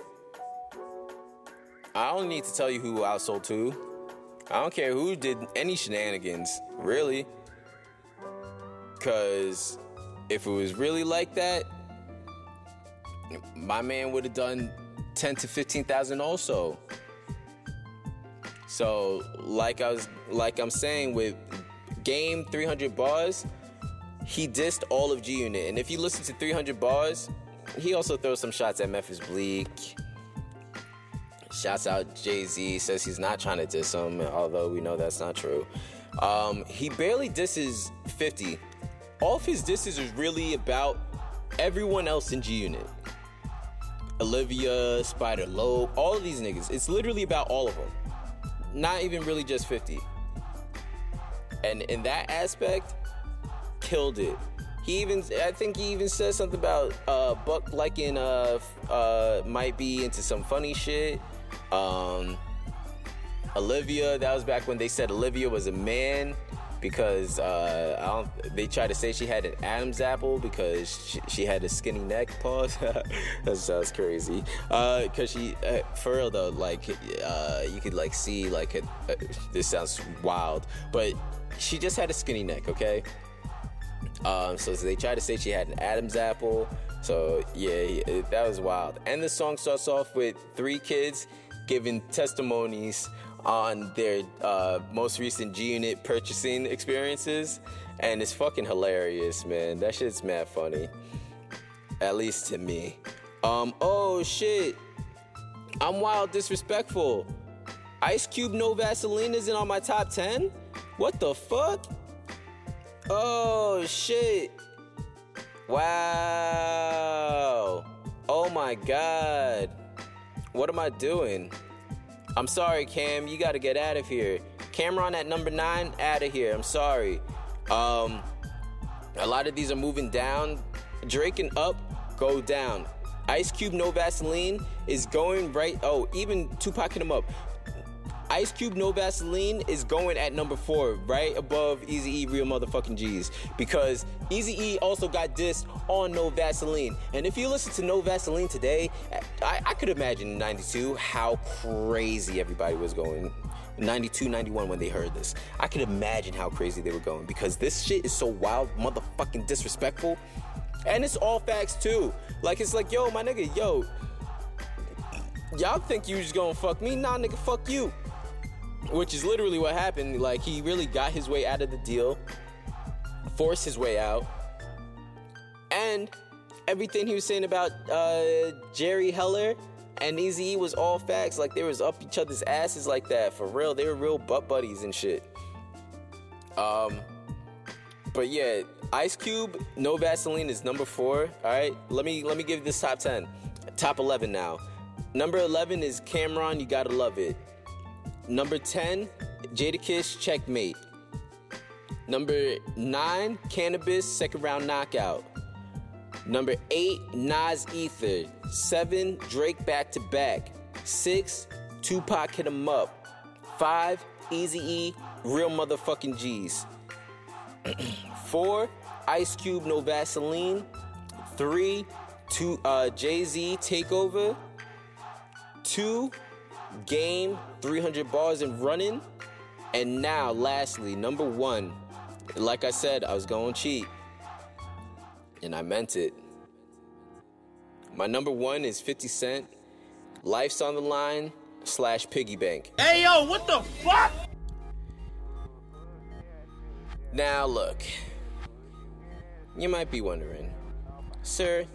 I don't need to tell you who I sold to. I don't care who did any shenanigans, really. Cause if it was really like that, my man would have done ten to fifteen thousand also. So, like I was, like I'm saying, with game 300 bars, he dissed all of G Unit, and if you listen to 300 bars, he also throws some shots at Memphis Bleek. Shouts out Jay Z, says he's not trying to diss him, although we know that's not true. Um, he barely disses 50. All of his disses is really about everyone else in G Unit. Olivia, Spider Loc, all of these niggas. It's literally about all of them. Not even really just 50. And in that aspect, killed it. He even, I think he even said something about uh, Buck liking uh, uh, might be into some funny shit. Um, Olivia, that was back when they said Olivia was a man because uh, they tried to say she had an Adam's apple because she, she had a skinny neck. Pause. <laughs> that sounds crazy. Because uh, she, uh, for real though, like uh, you could like see like a, this sounds wild, but she just had a skinny neck. Okay. Um, so they tried to say she had an Adam's apple. So yeah, that was wild. And the song starts off with three kids giving testimonies on their uh, most recent G Unit purchasing experiences, and it's fucking hilarious, man. That shit's mad funny, at least to me. Um, oh shit, I'm wild disrespectful. Ice Cube No Vaseline isn't on my top 10? What the fuck? Oh shit. Wow. Oh my god. What am I doing? I'm sorry, Cam. You got to get out of here. Cam'ron at number nine, out of here. I'm sorry. Um, a lot of these are moving down. Drake and Up go down. Ice Cube No Vaseline is going right. Oh, even Tupac hit him up. Ice Cube No Vaseline is going at number four, right above Easy E Real Motherfucking G's. Because Easy E also got dissed on No Vaseline. And if you listen to No Vaseline today, I, I could imagine in 92 how crazy everybody was going. 92, 91 when they heard this. I could imagine how crazy they were going because this shit is so wild, motherfucking disrespectful. And it's all facts too. Like, it's like, yo, my nigga, yo, y'all think you just gonna fuck me? Nah, nigga, fuck you which is literally what happened. Like he really got his way out of the deal, forced his way out, and everything he was saying about uh, Jerry Heller and Eazy was all facts. Like they was up each other's asses like that for real. They were real butt buddies and shit. Um, but yeah, Ice Cube, No Vaseline is number four. All right, let me let me give this top ten, top eleven now. Number eleven is Cam'ron. You gotta love it. Number 10, Jadakiss Checkmate. Number 9, Canibus Second Round Knockout. Number 8, Nas Ether. 7, Drake Back to Back. 6, Tupac Hit 'em Up. 5, Easy E Real Motherfucking G's. <clears throat> 4, Ice Cube No Vaseline. 3, two, uh, Jay Z Takeover. 2, game, 300 bars and running. And now, lastly, number one, like I said, I was going cheap. And I meant it. My number one is 50 Cent, Life's on the Line slash Piggy Bank. Hey yo, what the fuck? Now, look, you might be wondering, sir,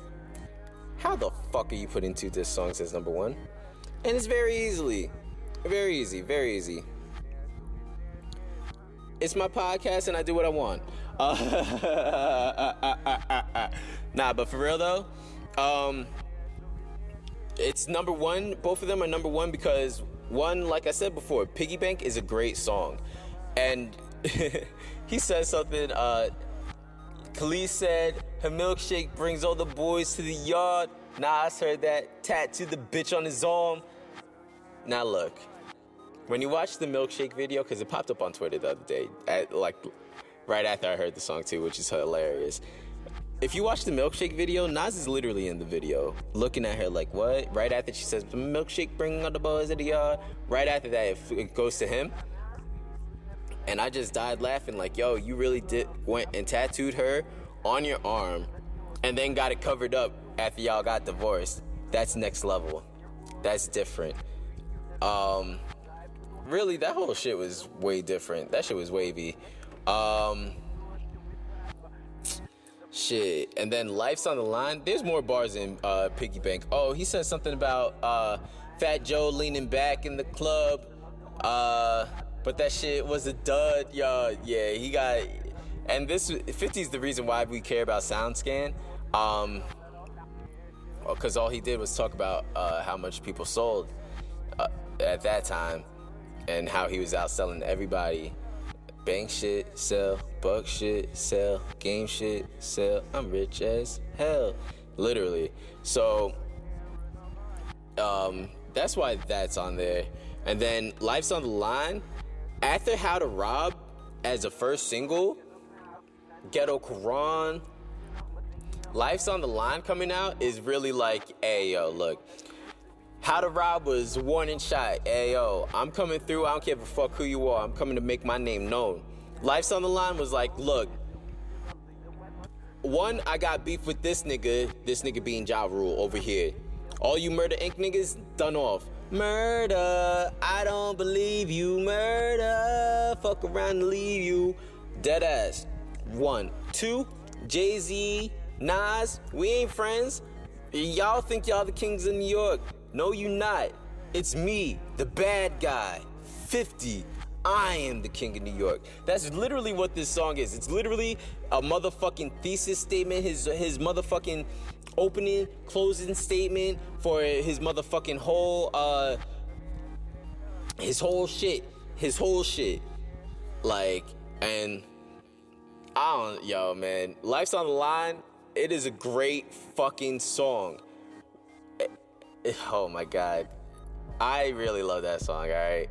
how the fuck are you putting two diss songs as number one? And it's very easily, very easy, very easy. It's my podcast and I do what I want. Uh, <laughs> nah, but for real though, um, it's number one. Both of them are number one because one, like I said before, Piggy Bank is a great song, and <laughs> he says something. Uh, Kelis said her milkshake brings all the boys to the yard. Nas heard that tattoo the bitch on his arm. Now look, when you watch the milkshake video, because it popped up on Twitter the other day, at, like right after I heard the song too, which is hilarious. If you watch the milkshake video, Nas is literally in the video, looking at her like, "What?" Right after she says, milkshake bringing all the boys to the yard." Right after that, it, it goes to him, and I just died laughing. Like, "Yo, you really did went and tattooed her on your arm, and then got it covered up after y'all got divorced. That's next level. That's different." Um, really, that whole shit was way different. That shit was wavy. Um, shit. And then Life's on the Line. There's more bars in uh, Piggy Bank. Oh, he said something about uh, Fat Joe leaning back in the club. Uh, but that shit was a dud, y'all. Yeah, he got. And this 50 is the reason why we care about SoundScan. Um, because all he did was talk about uh, how much people sold at that time and how he was outselling everybody. Bank shit, sell, buck shit, sell, game shit, sell. I'm rich as hell, literally. So, um, that's why that's on there. And then Life's on the Line. After How to Rob as a first single, Ghetto Quran, Life's on the Line coming out is really like, hey, yo, look. How to Rob was warning shot. Hey, yo, I'm coming through. I don't give a fuck who you are. I'm coming to make my name known. Life's on the Line was like, look, one, I got beef with this nigga. This nigga being Ja Rule over here. All you Murder Inc. niggas, done off. Murder, I don't believe you. Murder, fuck around and leave you. Dead ass. One. Two, Jay Z, Nas, we ain't friends. Y'all think y'all the kings of New York. No, you not. It's me, the bad guy. 50. I am the king of New York. That's literally what this song is. It's literally a motherfucking thesis statement, his his motherfucking opening, closing statement for his motherfucking whole uh his whole shit. His whole shit. Like and I don't yo man, Life's on the line. It is a great fucking song. <laughs> Oh my god. I really love that song, alright?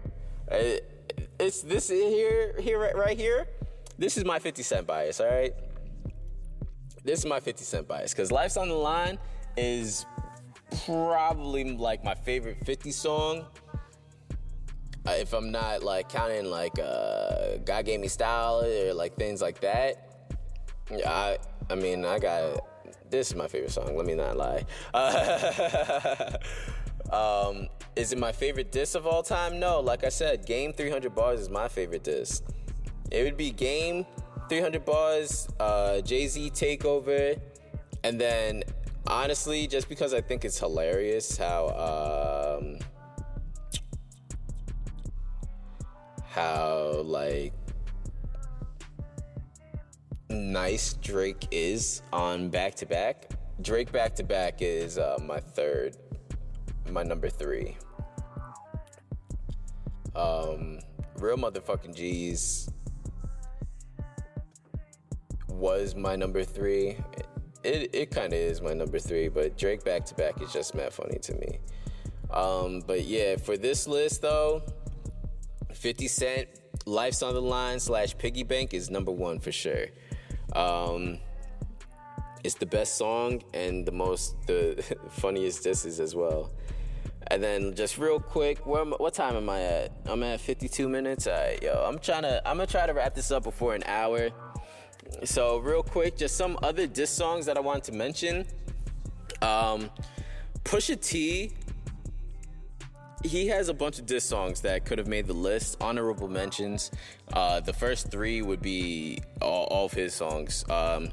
It- It's this here, here, right- right here. This is my 50 Cent bias, alright? This is my 50 Cent bias because Life's on the Line is probably like my favorite 50 song. Uh, if I'm not like counting like uh, God Gave Me Style or like things like that. I, I mean, I got this is my favorite song. Let me not lie. <laughs> um, is it my favorite diss of all time? No. Like I said, Game 300 bars is my favorite diss. It would be Game 300 bars, uh, Jay Z Takeover, and then honestly, just because I think it's hilarious how um, how like nice Drake is on back to back. Drake back to back is uh, my third, my number three. Um, real motherfucking G's was my number three. It it kind of is my number three, but Drake back to back is just mad funny to me. Um, but yeah, for this list though, 50 Cent, Life's on the Line slash Piggy Bank is number one for sure. Um, it's the best song and the most, the <laughs> funniest disses as well. And then just real quick, where am, what time am I at? I'm at 52 minutes. All right, yo, I'm trying to, I'm gonna try to wrap this up before an hour. So real quick, just some other diss songs that I wanted to mention. Um, Pusha T he has a bunch of diss songs that could have made the list. Honorable mentions. Uh, the first three would be all, all of his songs. Um,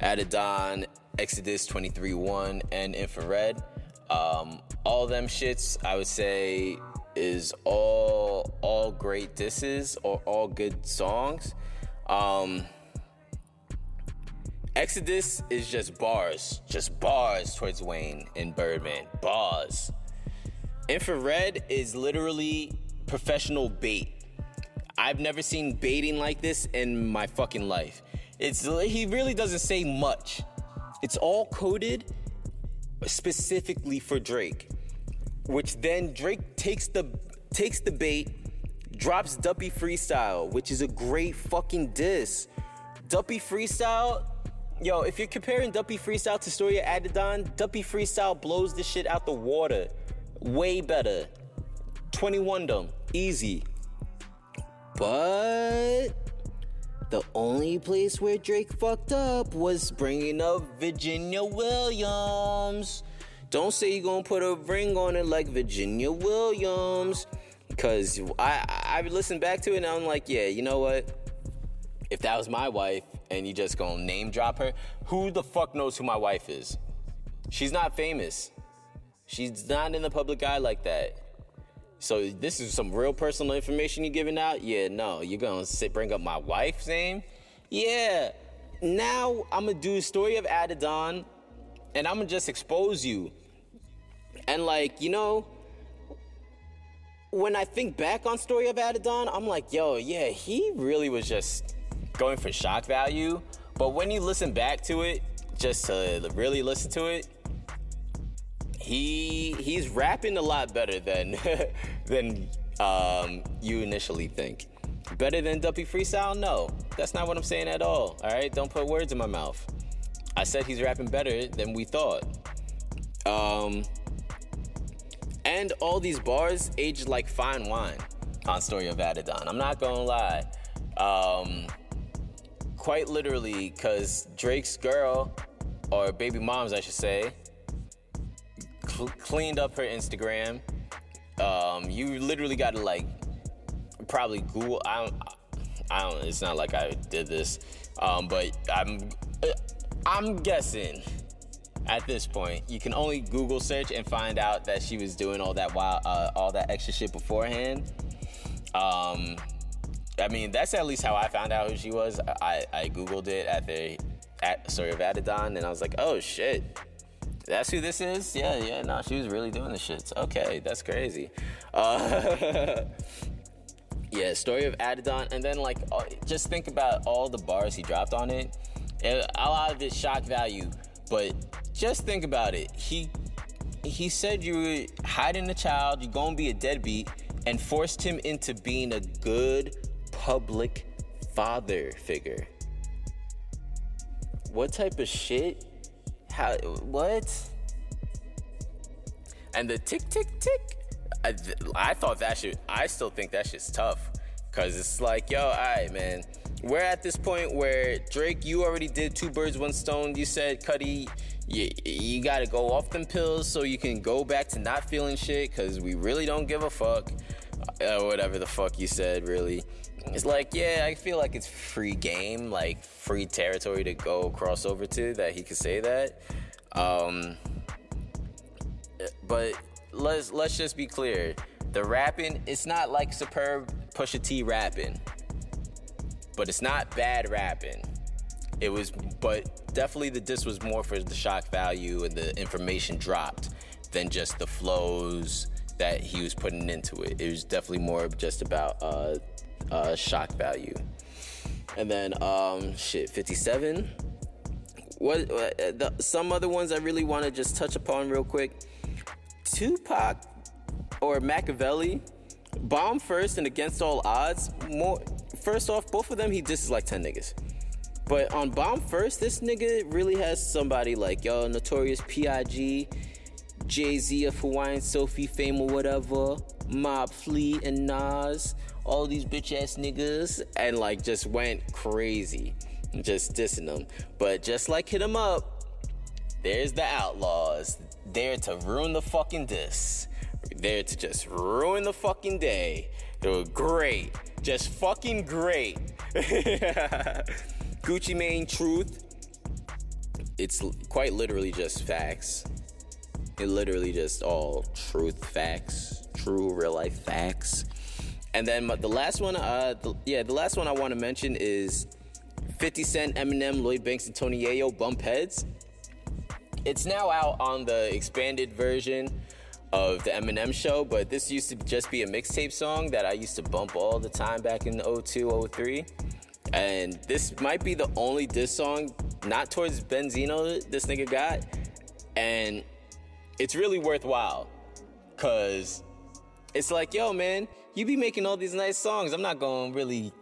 Adidon, Exodus 23-1, and Infrared. Um, all them shits, I would say, is all all great disses or all good songs. Um, Exodus is just bars, just bars towards Wayne and Birdman. Bars. Infrared is literally professional bait. I've never seen baiting like this in my fucking life. It's he really doesn't say much. It's all coded specifically for Drake, which then Drake takes the takes the bait, drops Duppy Freestyle, which is a great fucking diss. Duppy Freestyle, yo, if you're comparing Duppy Freestyle to Story Adidon, Duppy Freestyle blows this shit out the water. Way better. 21 them. Easy. But the only place where Drake fucked up was bringing up Virginia Williams. Don't say you're gonna put a ring on it like Virginia Williams. Cause I I listened back to it and I'm like, yeah, you know what? If that was my wife and you just gonna name drop her, who the fuck knows who my wife is? She's not famous. She's not in the public eye like that. So this is some real personal information you're giving out? Yeah, no. You're gonna sit bring up my wife's name? Yeah. Now I'm gonna do story of Adidon and I'm gonna just expose you. And like, you know, when I think back on Story of Adidon, I'm like, yo, yeah, he really was just going for shock value. But when you listen back to it, just to really listen to it, he he's rapping a lot better than <laughs> than um, you initially think. Better than Duppy Freestyle? No, that's not what I'm saying at all. All right, don't put words in my mouth. I said he's rapping better than we thought. Um, and all these bars aged like fine wine on Story of Adidon. I'm not gonna lie. Um, quite literally, because Drake's girl, or baby moms, I should say, cl- cleaned up her Instagram. Um, you literally got to like probably Google. I don't. I don't. It's not like I did this, um, but I'm. I'm guessing at this point you can only Google search and find out that she was doing all that wild, uh, all that extra shit beforehand. Um, I mean, that's at least how I found out who she was. I, I googled it at the at story of Adidon, and I was like, oh shit, that's who this is. Yeah, yeah. No, she was really doing the shits. Okay, that's crazy. Uh, <laughs> yeah, story of Adidon, and then like uh, just think about all the bars he dropped on it. And a lot of it's shock value, but just think about it. He he said you were hiding a child, you're gonna be a deadbeat, and forced him into being a good public father figure. What type of shit? How? What? And the tick, tick, tick. I, I thought that shit. I still think that shit's tough, cause it's like, yo, alright, man. We're at this point where Drake, you already did two birds, one stone. You said, Cudi, you, you gotta go off them pills so you can go back to not feeling shit, cause we really don't give a fuck. Uh, whatever the fuck you said, really. It's like, yeah, I feel like it's free game, like free territory to go cross over to that he could say that. Um, but let's let's just be clear. The rapping, it's not like superb Pusha T rapping, but it's not bad rapping. It was, but definitely the disc was more for the shock value and the information dropped than just the flows that he was putting into it. It was definitely more just about uh, uh, shock value. And then, um, shit, 57. What, what the, some other ones I really want to just touch upon real quick. Tupac or Makaveli, bomb first and against all odds. More first off, both of them he disses like ten niggas. But on bomb first, this nigga really has somebody like yo, Notorious P.I.G., Jay Z of Hawaiian Sophie fame or whatever, Mob Fleet and Nas, all these bitch ass niggas, and like just went crazy, just dissing them. But just like hit them up, there's the outlaws there to ruin the fucking diss. There to just ruin the fucking day. They were great. Just fucking great. <laughs> Gucci Mane Truth. It's quite literally just facts. It literally just all truth facts, true real life facts. And then the last one, uh, the, yeah, the last one I want to mention is 50 Cent, Eminem, Lloyd Banks, and Tony Yayo, Bump Heads. It's now out on the expanded version of the Eminem show, but this used to just be a mixtape song that I used to bump all the time back in 02, 03. And this might be the only diss song, not towards Benzino, this nigga got. And it's really worthwhile. Cause it's like, yo, man, you be making all these nice songs. I'm not gonna really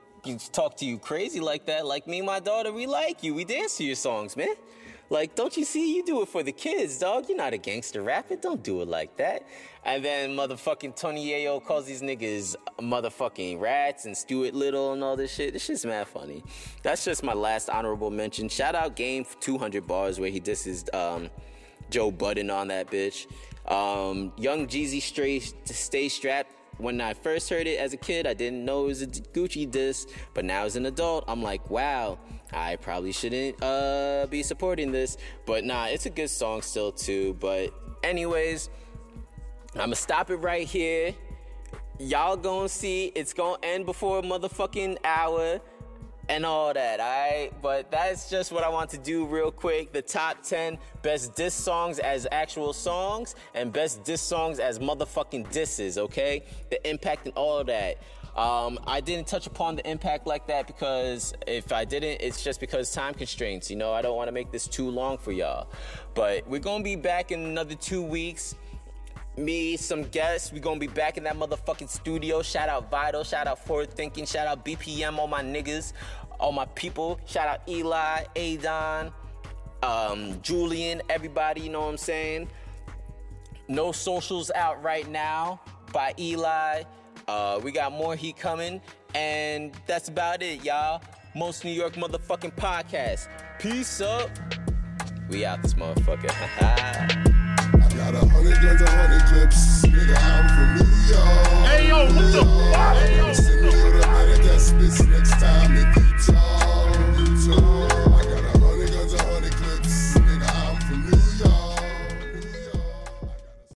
talk to you crazy like that. Like me and my daughter, we like you. We dance to your songs, man. Like, don't you see? You do it for the kids, dog. You're not a gangster rapper. Don't do it like that. And then motherfucking Tony Yayo calls these niggas motherfucking rats and Stuart Little and all this shit. This shit's mad funny. That's just my last honorable mention. Shout out Game for 200 bars where he disses um, Joe Budden on that bitch. Um, Young Jeezy straight stay strapped. When I first heard it as a kid, I didn't know it was a Gucci disc, but now as an adult, I'm like, wow, I probably shouldn't uh, be supporting this. But nah, it's a good song still too. But anyways, I'ma stop it right here. Y'all gonna see it's gonna end before a motherfucking hour and all that, alright? But that's just what I want to do real quick. The top 10 best diss songs as actual songs and best diss songs as motherfucking disses, okay? The impact and all of that. Um, I didn't touch upon the impact like that because if I didn't, it's just because time constraints. You know, I don't want to make this too long for y'all. But we're gonna be back in another two weeks. Me, some guests. We're gonna be back in that motherfucking studio. Shout out Vital, shout out Forward Thinking, shout out BPM, all my niggas, all my people. Shout out Eli, Adon, um, Julian, everybody, you know what I'm saying? No socials out right now by Eli. Uh, we got more heat coming, and that's about it, y'all. most New York motherfucking podcast. Peace up. We out this motherfucker. <laughs> Got a hundred guns, a hundred clips. Nigga, I'm from New York. Hey, yo, what the fuck? Send me to the man that spits next time.